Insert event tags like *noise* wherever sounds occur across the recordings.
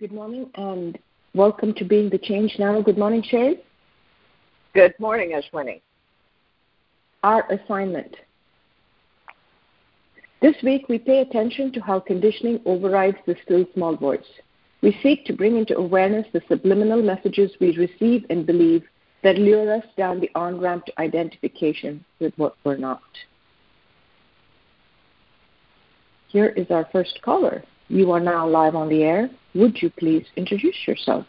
Good morning and welcome to Being the Change Now. Good morning, Cheri. Good morning, Ashwini. Our assignment. This week we pay attention to how conditioning overrides the still small voice. We seek to bring into awareness the subliminal messages we receive and believe that lure us down the on ramp to identification with what we're not. Here is our first caller. You are now live on the air. Would you please introduce yourself?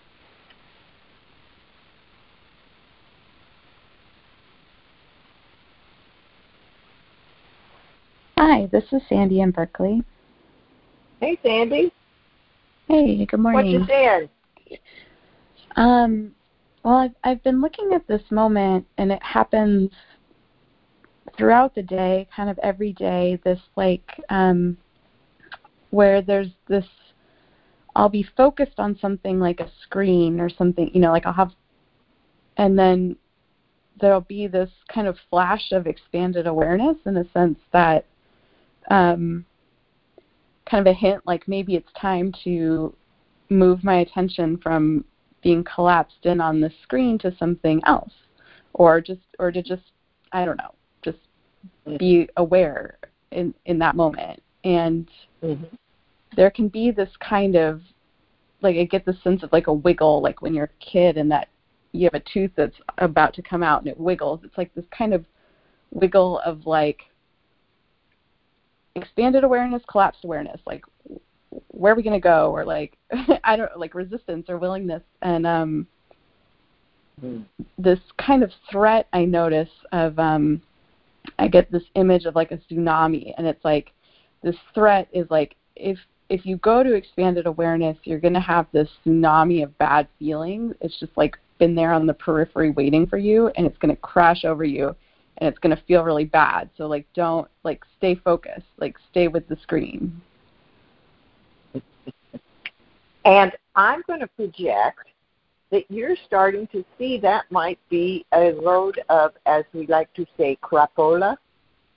Hi, this is Sandy in Berkeley. Hey, Sandy. Hey, good morning. What you saying? Um, well, I've, I've been looking at this moment, and it happens throughout the day, kind of every day. This like um, where there's this I'll be focused on something like a screen or something, you know, like I'll have and then there'll be this kind of flash of expanded awareness in the sense that um, kind of a hint like maybe it's time to move my attention from being collapsed in on the screen to something else or just or to just I don't know, just be aware in in that moment. And mm-hmm there can be this kind of like I get the sense of like a wiggle, like when you're a kid and that you have a tooth that's about to come out and it wiggles. It's like this kind of wiggle of like expanded awareness, collapsed awareness, like where are we going to go, or like *laughs* I don't like resistance or willingness, and um, mm. this kind of threat I notice of um, I get this image of like a tsunami, and it's like this threat is like if if you go to expanded awareness, you're going to have this tsunami of bad feelings. It's just like been there on the periphery waiting for you, and it's going to crash over you, and it's going to feel really bad. So like, don't like stay focused. Like, stay with the screen. And I'm going to project that you're starting to see that might be a load of, as we like to say, crapola.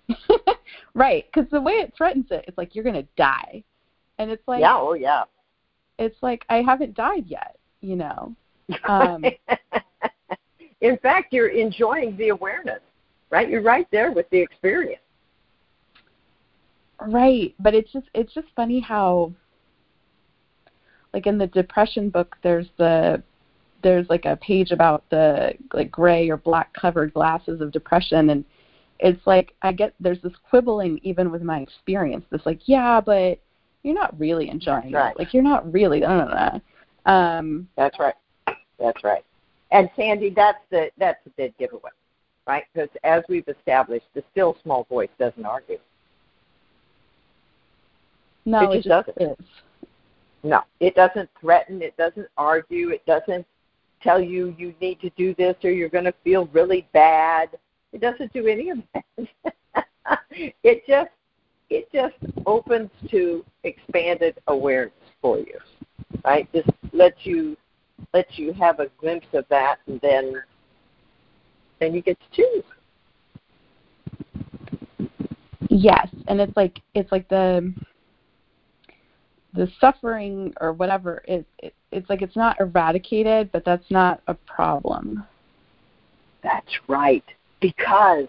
*laughs* right, because the way it threatens it, it's like you're going to die. And it's like yeah oh yeah. It's like i haven't died yet you know? *laughs* Um in fact you're enjoying the awareness right? You're right there with the experience. Right but it's just it's just funny how like in the depression book there's the there's like a page about the like gray or black covered glasses of depression and it's like i get there's this quibbling even with my experience this like yeah but you're not really enjoying right. it. Like you're not really. No, no, no. Um, that's right. That's right. And Sandy, that's the that's the big giveaway, right? Because as we've established, the still small voice doesn't argue. No, it, it just doesn't. Is. No, it doesn't threaten. It doesn't argue. It doesn't tell you you need to do this or you're going to feel really bad. It doesn't do any of that. *laughs* it just it just opens to expanded awareness for you, right? Just lets you let you have a glimpse of that, and then then you get to choose. Yes, and it's like it's like the the suffering or whatever it, it it's like it's not eradicated, but that's not a problem. That's right, because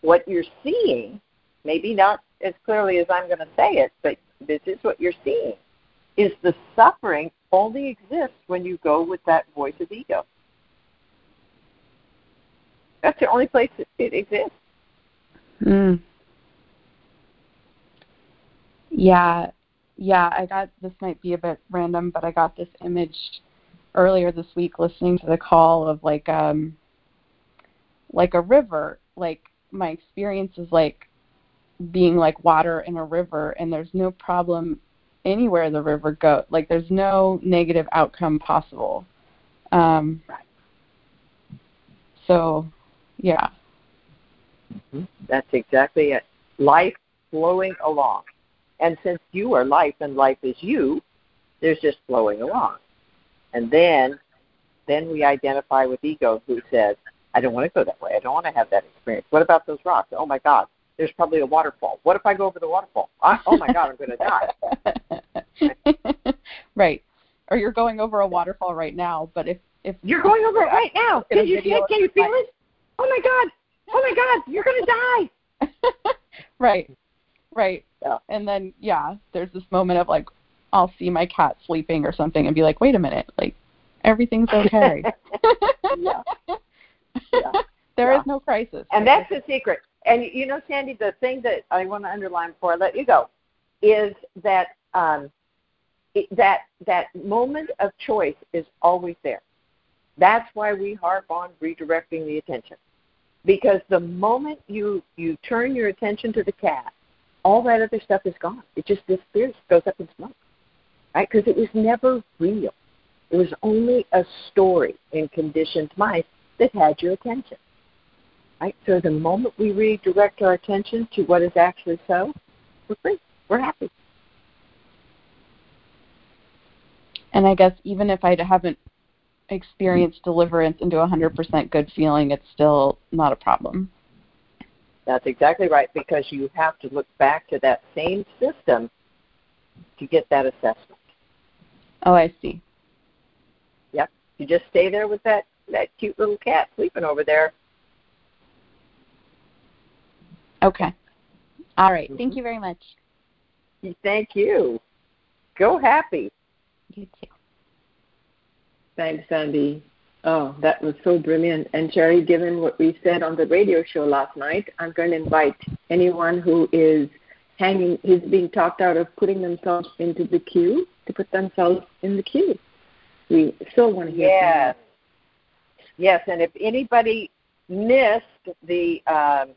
what you're seeing, maybe not as clearly as I'm going to say it, but this is what you're seeing, is the suffering only exists when you go with that voice of ego. That's the only place it, exists. Mm. Yeah, yeah. I got this might be a bit random, but I got this image earlier this week listening to the call of like um like a river. Like my experience is like being like water in a river and there's no problem anywhere the river goes like there's no negative outcome possible um so yeah mm-hmm. that's exactly it life flowing along and since you are life and life is you there's just flowing along and then then we identify with ego who says i don't want to go that way i don't want to have that experience what about those rocks oh my god there's probably a waterfall. What if I go over the waterfall? I, oh my God, I'm going to die. *laughs* right. or you're going over a waterfall right now, but if if you're going over it right now, can you see it? Can you feel it? Oh my god! Oh my god! You're gonna die. *laughs* right, right. Yeah. And then yeah, there's this moment of like, I'll see my cat sleeping or something and be like, wait a minute, like everything's okay. *laughs* yeah. There yeah. is no crisis. And that's the secret. And you know, Sandy, the thing that I want to underline before I let you go is that um, it, that that moment of choice is always there. That's why we harp on redirecting the attention, because the moment you you turn your attention to the cat, all that other stuff is gone. It just disappears, goes up in smoke, right? Because it was never real. It was only a story in conditioned mind that had your attention. Right? So the moment we redirect our attention to what is actually so, we're free. We're happy. And I guess even if I haven't experienced deliverance into a 100% good feeling, it's still not a problem. That's exactly right, because you have to look back to that same system to get that assessment. Oh, I see. Yep. You just stay there with that, that cute little cat sleeping over there. Okay. All right. Mm-hmm. Thank you very much. Thank you. Go happy. You too. Thanks, Sandy. Oh, that was so brilliant. And Cheri, given what we said on the radio show last night, I'm going to invite anyone who is hanging, who's being talked out of putting themselves into the queue to put themselves in the queue. We still want to hear yes. Yes, and if anybody missed the um,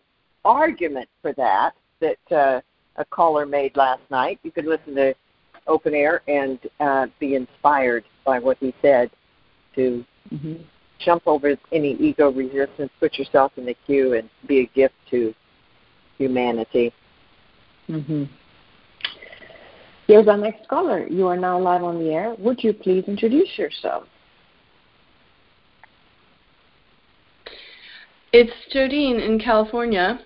argument for that that uh, a caller made last night, you could listen to open air and uh, be inspired by what he said to mm-hmm. jump over any ego resistance, put yourself in the queue, and be a gift to humanity. Mm-hmm. Here's our next caller. You are now live on the air. Would you please introduce yourself? It's Jodine in California.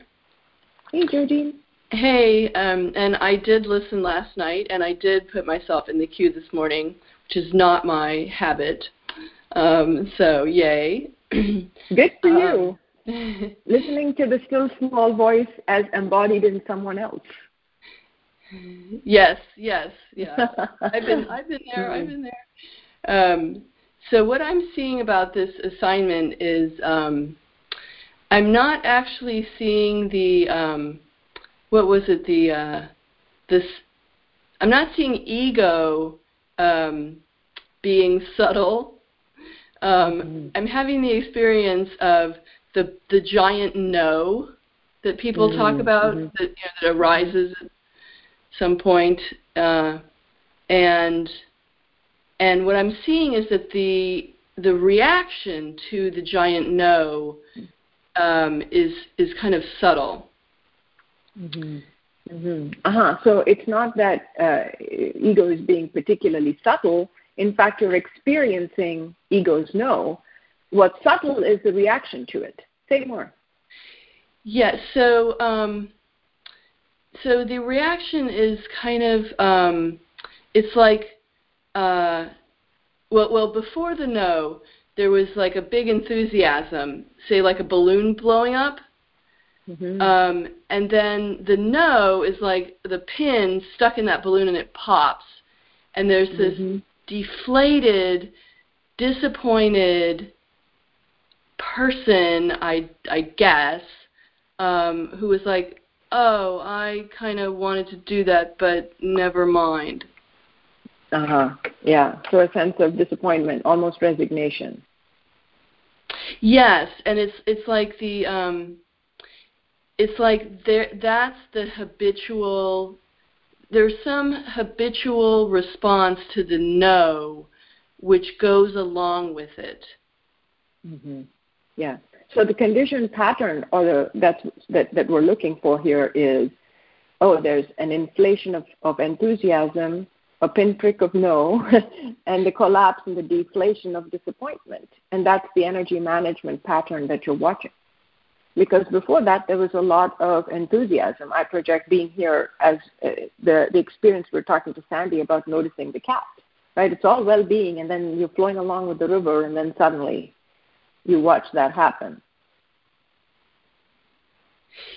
Hey, Jodine. Hey, um, and I did listen last night, and I did put myself in the queue this morning, which is not my habit. Um, so, yay. *clears throat* Good for you. Um, *laughs* Listening to the still small voice as embodied in someone else. Yes, yes, yeah. *laughs* I've been, I've been there. I've been there. Um, so, what I'm seeing about this assignment is um, I'm not actually seeing the um, what was it the uh, this I'm not seeing ego um, being subtle. Um, mm-hmm. I'm having the experience of the the giant no that people mm-hmm. talk about mm-hmm. that, you know, that arises at some point, uh, and and what I'm seeing is that the the reaction to the giant no um, is is kind of subtle. Mm-hmm. Mm-hmm. Uh-huh. So it's not that uh, ego is being particularly subtle. In fact, you're experiencing ego's no. What's subtle is the reaction to it. Say more. Yeah. So, um, so the reaction is kind of um, it's like uh, well, well before the no, there was like a big enthusiasm, say like a balloon blowing up Mm-hmm. Um, and then the no is like the pin stuck in that balloon and it pops. And there's this mm-hmm. deflated, disappointed person, I I guess, um, who was like, "Oh, I kind of wanted to do that, but never mind." Uh huh. Yeah. So a sense of disappointment, almost resignation. Yes, and it's it's like the um, it's like there that's the habitual there's some habitual response to the no which goes along with it mm-hmm. yeah so the conditioned pattern or the that's that, that we're looking for here is oh there's an inflation of, of enthusiasm a pinprick of no *laughs* and the collapse and the deflation of disappointment and that's the energy management pattern that you're watching because before that there was a lot of enthusiasm. I project being here as uh, the the experience we're talking to Sandy about noticing the cat, right? It's all well-being, and then you're flowing along with the river, and then suddenly you watch that happen.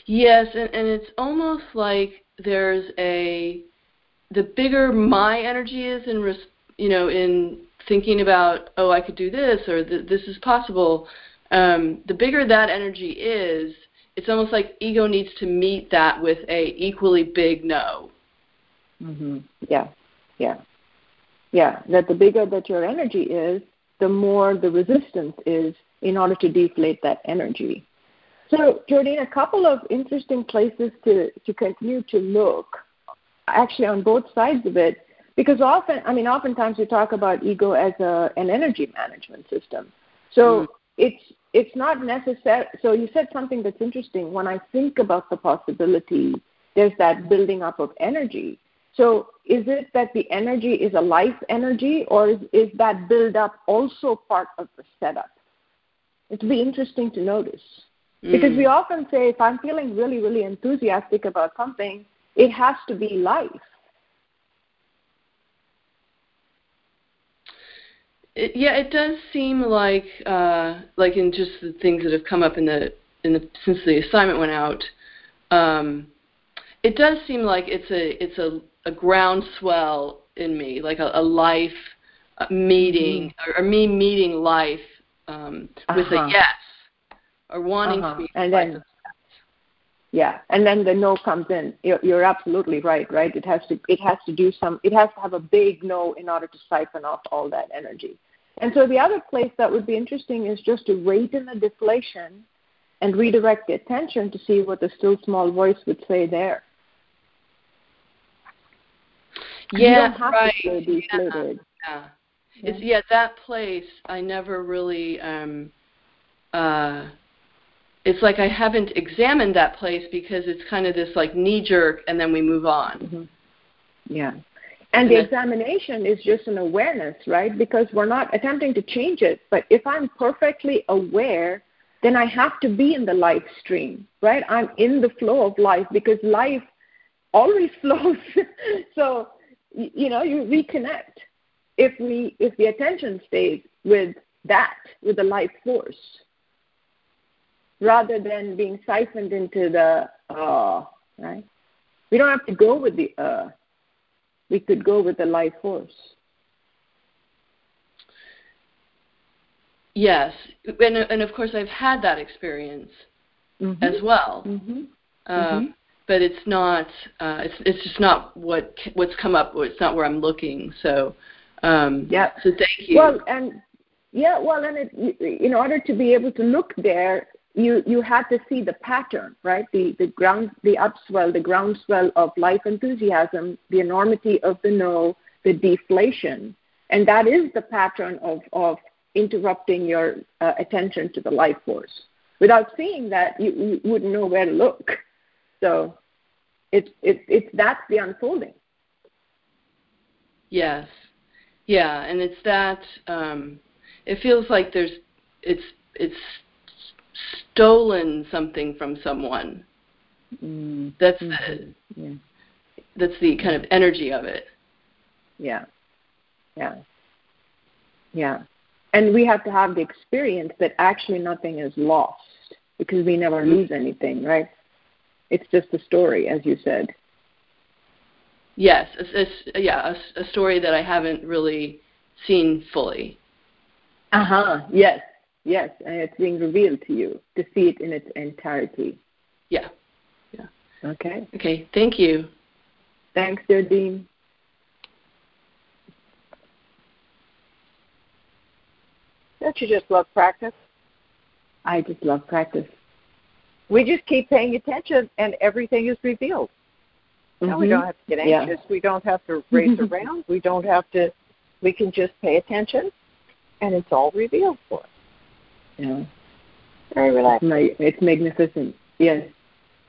Yes, and, and it's almost like there's a the bigger my energy is in res, you know in thinking about oh I could do this or this is possible. Um, the bigger that energy is, it's almost like ego needs to meet that with a equally big no. Mhm. Yeah. Yeah. Yeah, that the bigger that your energy is, the more the resistance is in order to deflate that energy. So, Jordine, a couple of interesting places to, to continue to look, actually on both sides of it, because often, I mean, oftentimes we talk about ego as a, an energy management system. So mm. it's it's not necessary. So you said something that's interesting. When I think about the possibility, there's that building up of energy. So is it that the energy is a life energy, or is, is that build up also part of the setup? It'd be interesting to notice. Mm. Because we often say, if I'm feeling really, really enthusiastic about something, it has to be life. It, yeah, it does seem like, uh, like in just the things that have come up in the in the since the assignment went out, um, it does seem like it's a it's a a groundswell in me, like a, a life meeting, mm-hmm. or, or, me meeting life um, uh-huh. with a uh-huh. yes, or wanting uh-huh. to be. And then, yeah, and then the no comes in. You're, you're absolutely right. Right? It has to. It has to do some. It has to have a big no in order to siphon off all that energy. And so the other place that would be interesting is just to wait in the deflation and redirect the attention to see what the still small voice would say there. Yeah, right. Yeah. yeah. It's yeah that place. I never really. um uh it's like I haven't examined that place because it's kind of this like knee jerk, and then we move on. Mm-hmm. Yeah. And the examination is just an awareness, right? Because we're not attempting to change it. But if I'm perfectly aware, then I have to be in the life stream, right? I'm in the flow of life because life always *laughs* flows. so you know you reconnect if we if the attention stays with that with the life force rather than being siphoned into the uh right we don't have to go with the uh we could go with the life force yes and and of course i've had that experience mm-hmm. as well mm-hmm. Uh, mm-hmm but it's not uh, it's it's just not what what's come up. It's not where I'm looking. So um, yeah. So thank you. Well, and yeah, well, and it, in order to be able to look there, you you had to see the pattern, right? The the ground, the upswell, the groundswell of life enthusiasm, the enormity of the no, the deflation, and that is the pattern of of interrupting your uh, attention to the life force. Without seeing that, you, you wouldn't know where to look. So it's it's it's that's the unfolding. Yes. Yeah, and it's that um it feels like there's it's it's stolen something from someone. Mm. That's mm-hmm. the yeah. that's the kind of energy of it. Yeah. Yeah. Yeah. And we have to have the experience that actually nothing is lost because we never mm-hmm. lose anything, right? It's just a story, as you said. Yes, it's, yeah, a, a story that I haven't really seen fully. Uh huh. Yes, yes, and it's being revealed to you to see it in its entirety. Yeah. Yeah. Okay. Okay. Thank you. Thanks, Jardine. Don't you just love practice? I just love practice. We just keep paying attention, and everything is revealed. Mm-hmm. No, we don't have to get anxious. Yeah. We don't have to race *laughs* around. We don't have to. We can just pay attention, and it's all revealed for us. Yeah. Very relaxed. It's, it's magnificent. Yes.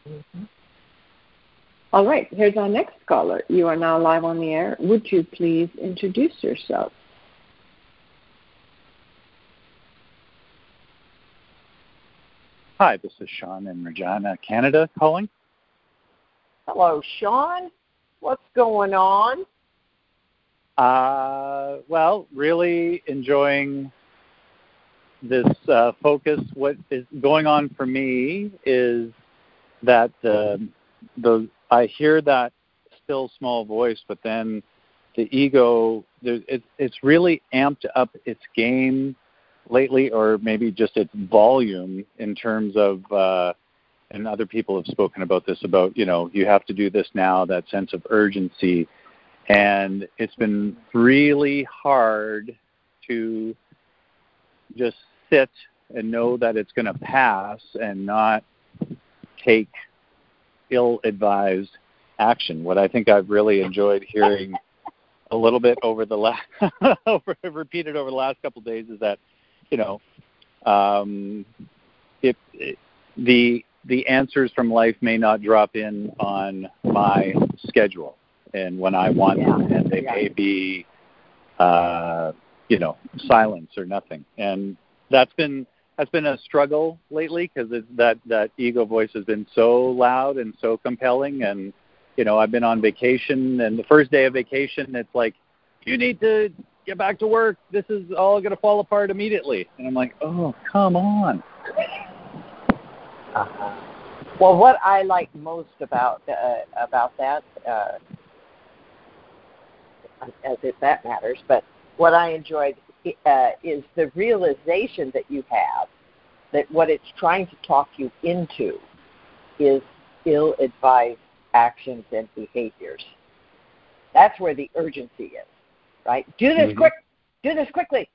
Mm-hmm. All right. Here's our next caller. You are now live on the air. Would you please introduce yourself? Hi, this is Sean in Regina, Canada, calling. Hello, Sean. What's going on? Uh, well, really enjoying this uh, focus. What is going on for me is that the the I hear that still small voice, but then the ego it, it's really amped up its game lately, or maybe just its volume in terms of. Uh, and other people have spoken about this about you know you have to do this now that sense of urgency and it's been really hard to just sit and know that it's going to pass and not take ill advised action what i think i've really enjoyed hearing a little bit over the last *laughs* over repeated over the last couple of days is that you know um, it, it the the answers from life may not drop in on my schedule and when I want yeah. them, and they yeah. may be, uh, you know, silence or nothing. And that's been that's been a struggle lately because that that ego voice has been so loud and so compelling. And you know, I've been on vacation, and the first day of vacation, it's like, you need to get back to work. This is all going to fall apart immediately. And I'm like, oh, come on. Uh-huh. Well, what I like most about uh, about that, uh, as if that matters, but what I enjoyed uh, is the realization that you have that what it's trying to talk you into is ill-advised actions and behaviors. That's where the urgency is, right? Do this mm-hmm. quick. Do this quickly.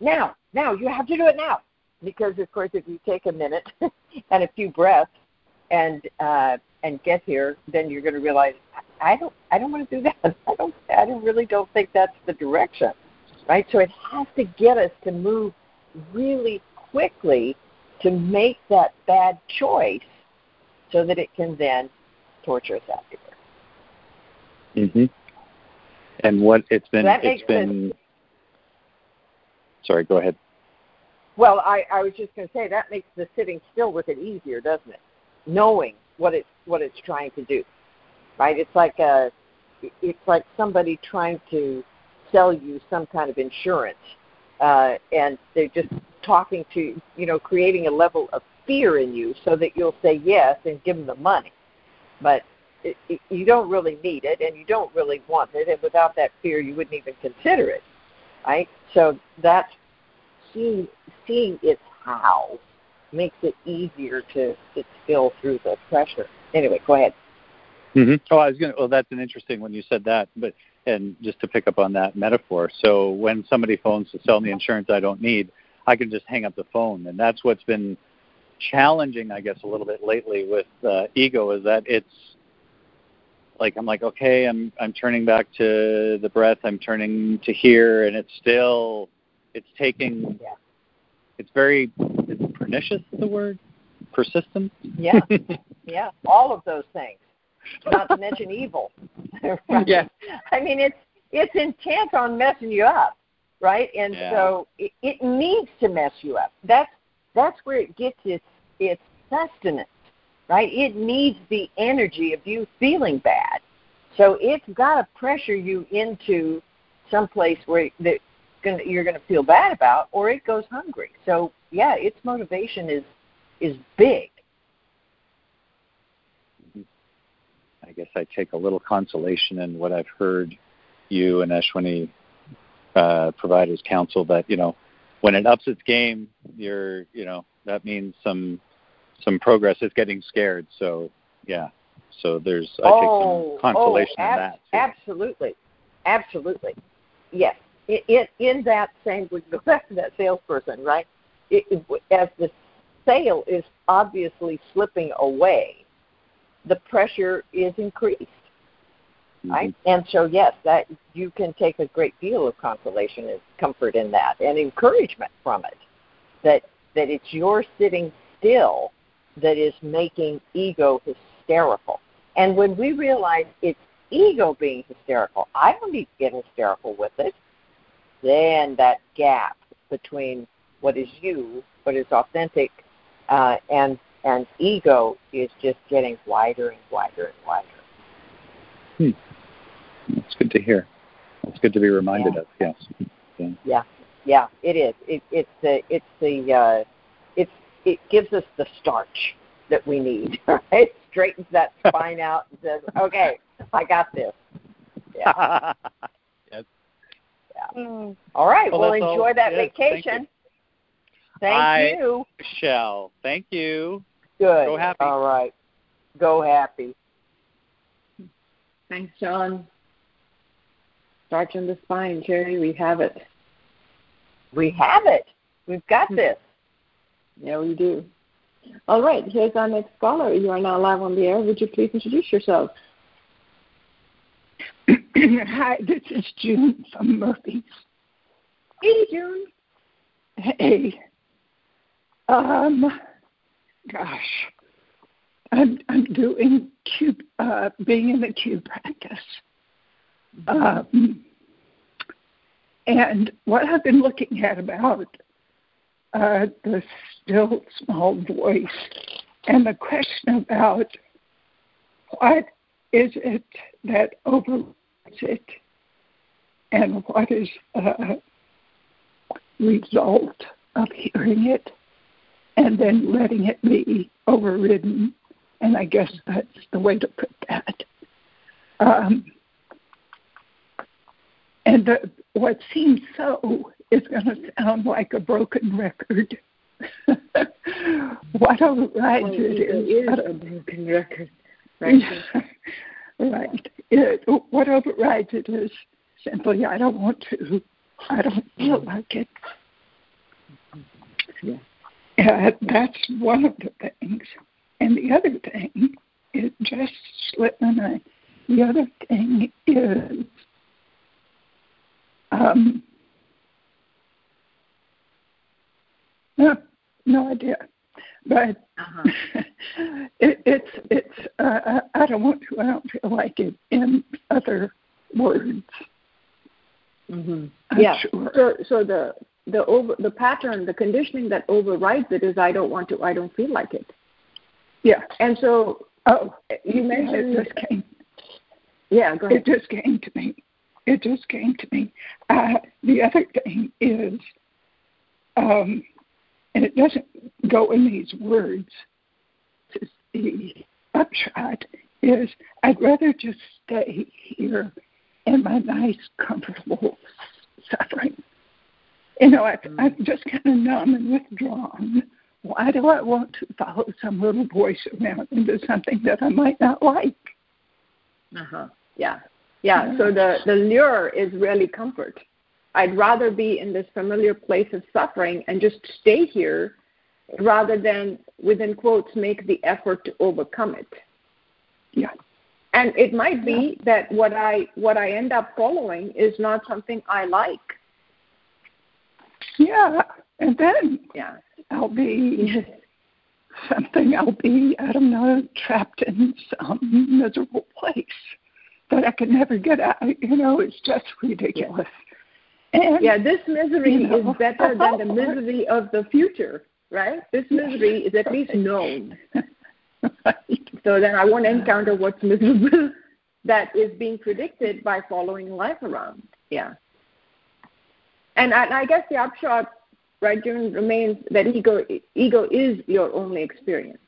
Now, now. You have to do it now because of course if you take a minute *laughs* and a few breaths and uh, and get here, then you're going to realize I don't I don't want to do that. *laughs* I don't I don't really don't think that's the direction, right? So it has to get us to move really quickly to make that bad choice, so that it can then torture us afterward. Mhm. And what it's been so it's been. Sense. Sorry, go ahead. Well, I, I was just going to say that makes the sitting still with it easier, doesn't it? Knowing what it's what it's trying to do, right? It's like a, it's like somebody trying to sell you some kind of insurance, uh, and they're just talking to you know, creating a level of fear in you so that you'll say yes and give them the money, but it, it, you don't really need it and you don't really want it, and without that fear, you wouldn't even consider it, right? So that's seeing seeing its how makes it easier to sit still through the pressure. Anyway, go ahead. Mm-hmm. Oh, I was going to. Well, that's an interesting when you said that, but and just to pick up on that metaphor. So when somebody phones to sell me insurance I don't need, I can just hang up the phone, and that's what's been challenging, I guess, a little bit lately with uh, ego is that it's like I'm like, okay, I'm I'm turning back to the breath, I'm turning to here, and it's still it's taking yeah. it's very is pernicious the word? Persistent? Yeah. *laughs* Yeah. All of those things not to mention evil *laughs* right? yeah i mean it's it's intent on messing you up right and yeah. so it, it needs to mess you up that's that's where it gets its its sustenance right it needs the energy of you feeling bad so it's got to pressure you into some place where that gonna, you're going to feel bad about, or it goes hungry. So yeah, its motivation is is big. I guess I take a little consolation in what I've heard you and Ashwini uh, provide as counsel that you know when it ups its game, you're you know that means some some progress. It's getting scared. So yeah, so there's I oh, take some consolation oh, ab- in that. Too. Absolutely, absolutely, yes in, in that same, we go back to that salesperson, right? It, it, as the sale is obviously slipping away, the pressure is increased, mm-hmm. right? And so, yes, that you can take a great deal of consolation and comfort in that, and encouragement from it. That that it's your sitting still that is making ego hysterical. And when we realize it's ego being hysterical, I don't need to get hysterical with it then that gap between what is you, what is authentic, uh, and and ego is just getting wider and wider and wider. Hmm. That's good to hear. it's good to be reminded Yeah. of. Yes. Yeah. Yeah, yeah, it is. It, it's the it's the uh, it's it gives us the starch that we need. *laughs* Right, straightens that *laughs* spine out and says, "Okay, I got this." Yeah. *laughs* yes. yeah. All right. Well, Well, that's all. enjoy that Yes, thank vacation. Thank I- you. Michelle, thank you. Good. Go happy. All right. Go happy. Thanks, John. Starch in the spine, Jerry. We have it. We have it. We've got this. Yeah, we do. All right, here's our next caller. You are now live on the air. Would you please introduce yourself? *clears throat* Hi, this is June from Murphy. Hey, June. Hey, um, gosh, I'm I'm doing cube, uh, being in the cube practice, um, and what I've been looking at about uh, the still small voice and the question about what is it that overrides it and what is a result of hearing it and then letting it be overridden. And I guess that's the way to put that. Um, and the, what seems so is going to sound like a broken record. *laughs* what overrides Well, it it is, is a broken record. Right. *laughs* right. It, what overrides it is simply I don't want to. I don't feel like it. Yeah. Uh, that's one of the things. And the other thing, it just slipped my mind. The other thing is um, no, no idea. But Uh-huh. *laughs* it, it's it's uh, I don't want to. I don't feel like it in other words. Mm-hmm. Yeah. sure. So, so the the over the pattern, the conditioning that overrides it is I don't want to, I don't feel like it. Yeah. And so Oh, you mentioned, it just came. yeah, go ahead. It just came to me. It just came to me. Uh, the other thing is, um, and it doesn't go in these words. The upshot is, I'd rather just stay here in my nice, comfortable suffering. You know, I, I'm just kind of numb and withdrawn. Why do I want to follow some little voice around into something that I might not like? Uh-huh. Yeah. Yeah. So the, the lure is really comfort. I'd rather be in this familiar place of suffering and just stay here rather than, within quotes, make the effort to overcome it. Yeah. And it might be that what I what I end up following is not something I like. Yeah, and then Yeah. I'll be something. I'll be, I don't know, trapped in some miserable place that I can never get out. You know, it's just ridiculous. And Yeah, this misery You know. is better than the *laughs* misery of the future, right? This misery is at least known. right. So then I won't encounter what's miserable *laughs* that is being predicted by following life around. Yeah. And I, and I guess the upshot, right, June, remains that ego ego is your only experience.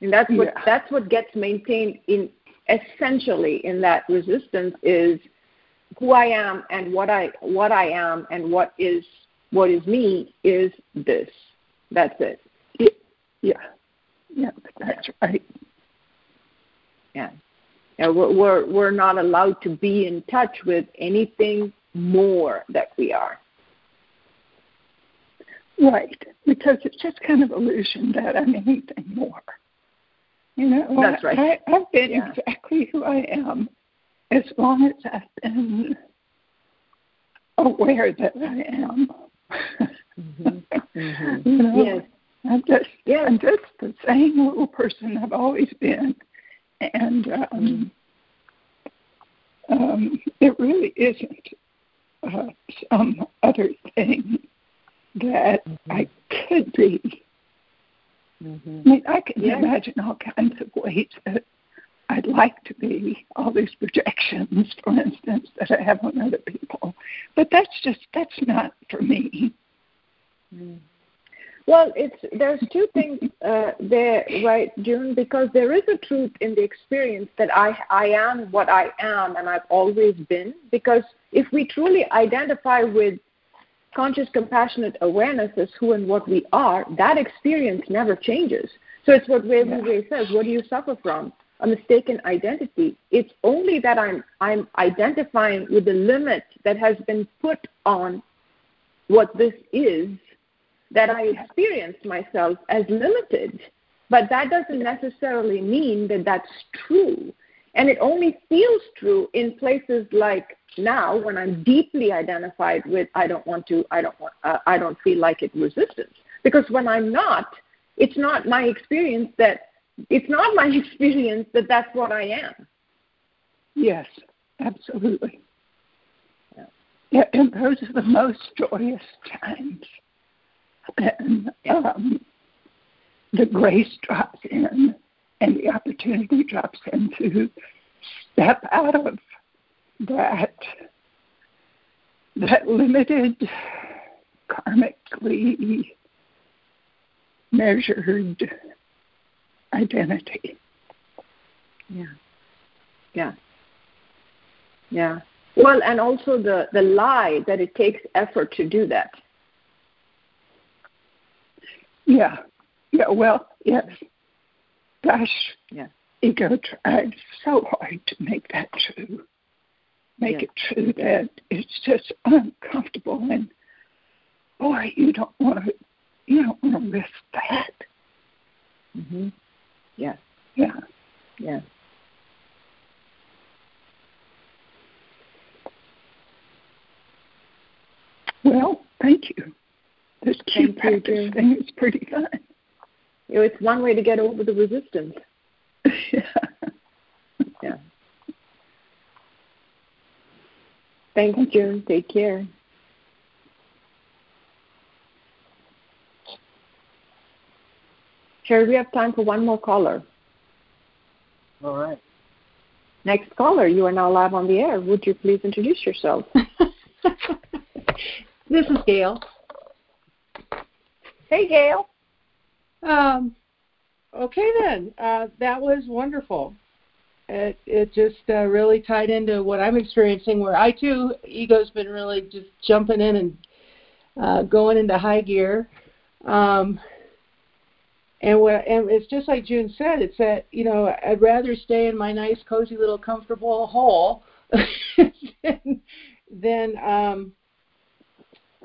And that's what Yeah. that's what gets maintained in essentially in that resistance is who I am and what I what I am and what is what is me is this. That's it. Yeah, yeah, that's right. Yeah. Yeah, we're, we're we're not allowed to be in touch with anything more that we are. Right, because it's just kind of illusion that I'm anything more. You know, That's right. I, I've been Yeah. exactly who I am as long as I've been aware that I am. Mm-hmm. *laughs* you know, Yes. I'm just Yes. I'm just the same little person I've always been, and um, um, it really isn't some other thing that I could be. Mm-hmm. I mean, I can Yes. imagine all kinds of ways that I'd like to be all these projections, for instance, that I have on other people. But that's just that's not for me. Mm. Well, it's there's two right, June? Because there is a truth in the experience that I I am what I am and I've always been. Because if we truly identify with conscious, compassionate awareness as who and what we are, that experience never changes. So it's what Wei Wu says. What do you suffer from? A mistaken identity. It's only that I'm I'm identifying with the limit that has been put on what this is that I experience myself as limited. But that doesn't necessarily mean that that's true. And it only feels true in places like now when I'm deeply identified with I don't want to, I don't want, uh, I don't feel like it resistance. Because when I'm not, it's not my experience that it's not my *laughs* experience that that's what I am. Yes, absolutely. Yeah. yeah and those are the most joyous times and um, the grace drops in and the opportunity drops in to step out of that that limited karmically measured identity. Yeah. Yeah. Yeah. Well, and also the, the lie that it takes effort to do that. Yeah. Yeah. Well, yes. Gosh. Yeah. Ego tried so hard to make that true. Make it true that it's just uncomfortable and boy, you don't want to you don't want to risk that. Mhm. Yeah. Yeah. Yeah. Well, thank you. This cute practice thing is pretty fun. You know, it's one way to get over the resistance. *laughs* yeah. Yeah. Thank you, June. Take care. Cheri, we have time for one more caller. All right. Next caller, you are now live on the air. Would you please introduce yourself? *laughs* this is Gail. Hey, Gail. Um, okay then. Uh, that was wonderful. It it just uh, really tied into what I'm experiencing, where I too ego's been really just jumping in and uh, going into high gear. Um, and what and it's just like June said, it's that you know I'd rather stay in my nice, cozy little, comfortable hole *laughs* than, than um,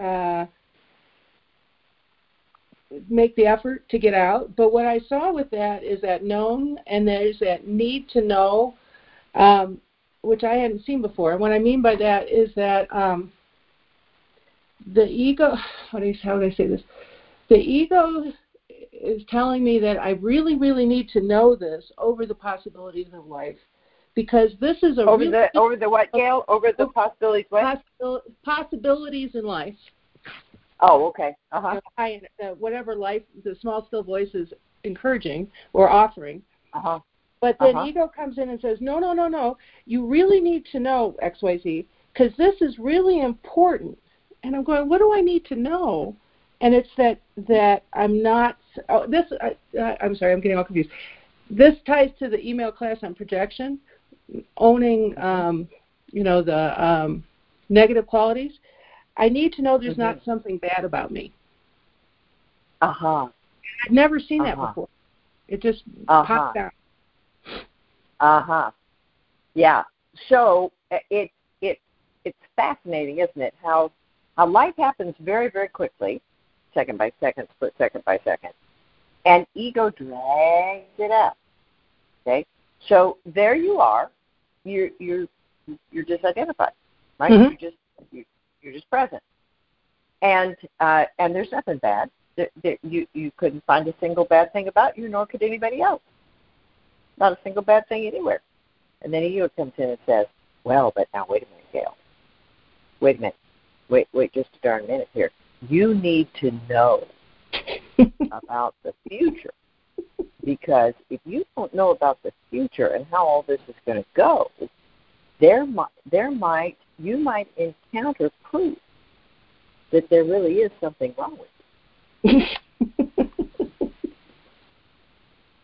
uh, make the effort to get out. But what I saw with that is that known and there's that need to know, um, which I hadn't seen before. And what I mean by that is that um, the ego, *sighs* how do, I, how do I say this? The ego is telling me that I really, really need to know this over the possibilities of life. Because this is a over really the over the what, Gail? Over the possibilities what? Possibil- possibilities in life. Oh, okay. Uh-huh. I, uh, whatever life the small still voice is encouraging or offering. Uh-huh. But then uh-huh. ego comes in and says, "No, no, no, no. You really need to know X, Y, Z because this is really important." And I'm going, "What do I need to know?" And it's that that I'm not. Oh, this. Uh, I'm sorry. I'm getting all confused. This ties to the email class on projection, owning, um, you know, the um, negative qualities I need to know there's mm-hmm. not something bad about me. Uh huh. I've never seen uh-huh. that before. It just uh-huh. popped out. Uh huh. Yeah. So it it it's fascinating, isn't it? How how life happens very very quickly, second by second, split second by second, and ego drags it up. Okay. So there you are. You're you're you're disidentified, right? Mm-hmm. You just you you're just present. And uh, and there's nothing bad. That, that you you couldn't find a single bad thing about you, nor could anybody else. Not a single bad thing anywhere. And then ego comes in and says, "Well, but now wait a minute, Gail. Wait a minute. Wait, wait, just a darn minute here. You need to know *laughs* about the future. Because if you don't know about the future and how all this is going to go, there might, there might, you might encounter proof that there really is something wrong with you. *laughs*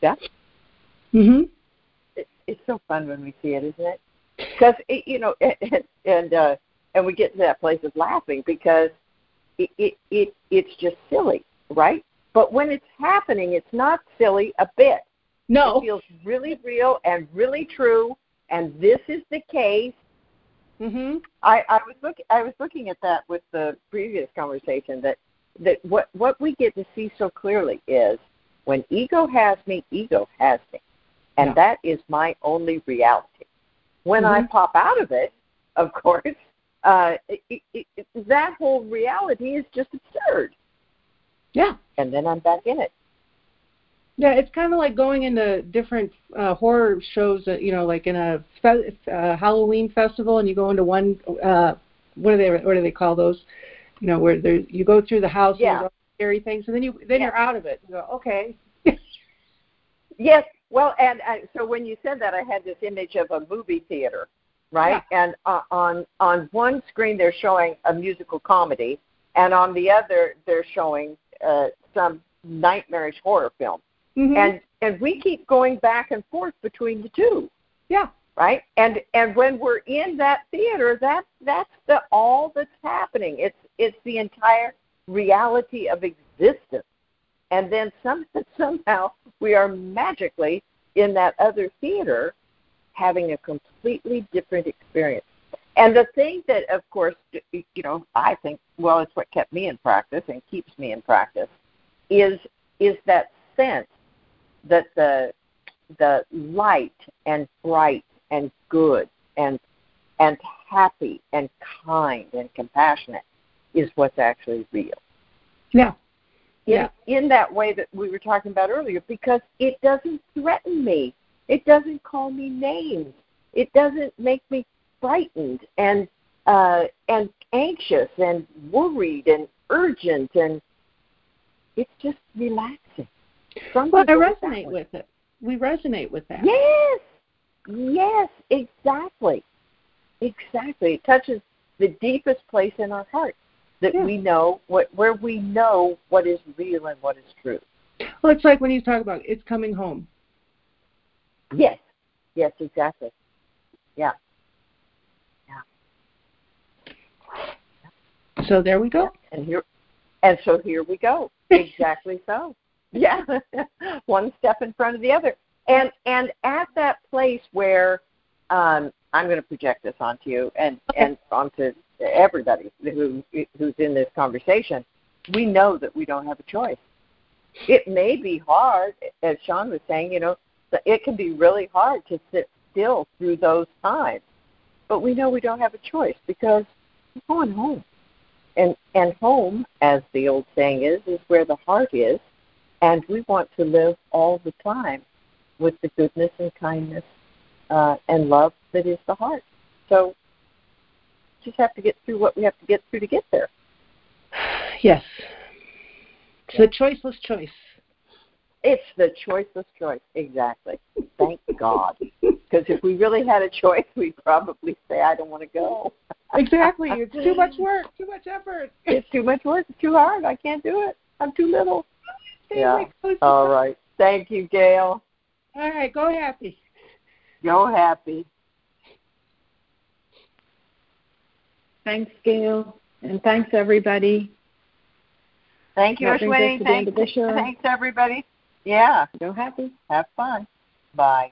yeah. Mhm. It, it's so fun when we see it, isn't it? Because it, you know, *laughs* and and, uh, and we get to that place of laughing because it, it it it's just silly, right? But when it's happening, it's not silly a bit. No. It feels really real and really true, and this is the case. Mhm. I, I was look I was looking at that with the previous conversation that that what what we get to see so clearly is when ego has me, ego has me, and Yeah. that is my only reality. When I Mhm. pop out of it, *laughs* of course, uh, it, it, it, that whole reality is just absurd, Yeah. and then I'm back in it. Yeah, it's kind of like going into different uh, horror shows. That, you know, like in a fe- uh, Halloween festival, and you go into one. Uh, what do they? What do they call those? You know, where there you go through the house Yeah. and all scary things, and then you then Yeah. you're out of it. You go, okay. *laughs* Yes. Well, and uh, so when you said that, I had this image of a movie theater, right? And uh, on on one screen they're showing a musical comedy, and on the other they're showing uh, some nightmarish horror film. Mhm. And and we keep going back and forth between the two, yeah, right? And and when we're in that theater, that that's the all that's happening. It's it's the entire reality of existence. And then some *laughs* somehow we are magically in that other theater having a completely different experience. And the thing that, of course, you know, I think, well, it's what kept me in practice and keeps me in practice, is is that sense that the the light and bright and good and and happy and kind and compassionate is what's actually real yeah, in, Yeah. in that way that we were talking about earlier because it doesn't threaten me. It doesn't call me names. It doesn't make me frightened and uh, and anxious and worried and urgent and it's just relaxing. Some Well, I people get that resonate with it. We resonate with that. Yes, yes, exactly, exactly. It touches the deepest place in our heart that Yeah. we know what where we know what is real and what is true. Well, it's like when you talk about it's coming home. Yes, yes, exactly. Yeah. yeah, So there we go. and here, and so here we go. *laughs* Exactly so. Yeah, *laughs* one step in front of the other, and and at that place where um, I'm going to project this onto you and and onto everybody who who's in this conversation, we know that we don't have a choice. It may be hard, as Sean was saying. You know, it can be really hard to sit still through those times, but we know we don't have a choice because we're going home and and home, as the old saying is, is where the heart is, and we want to live all the time with the goodness and kindness uh, and love that is the heart. So, just have to get through what we have to get through to get there. *sighs* Yes. It's the choiceless choice. It's the choiceless choice, exactly. Thank God, because if we really had a choice, we'd probably say, "I don't want to go." *laughs* Exactly. It's too much work, too much effort. It's too much work. It's too hard. I can't do it. I'm too little. Stay Yeah. All right. Thank you, Gail. All right, go happy. Go happy. Thanks, Gail, and thanks everybody. Thank you, That brings us Ashwini. to the end Thanks, of the show. thanks, everybody. Yeah, Go happy. have fun. Bye.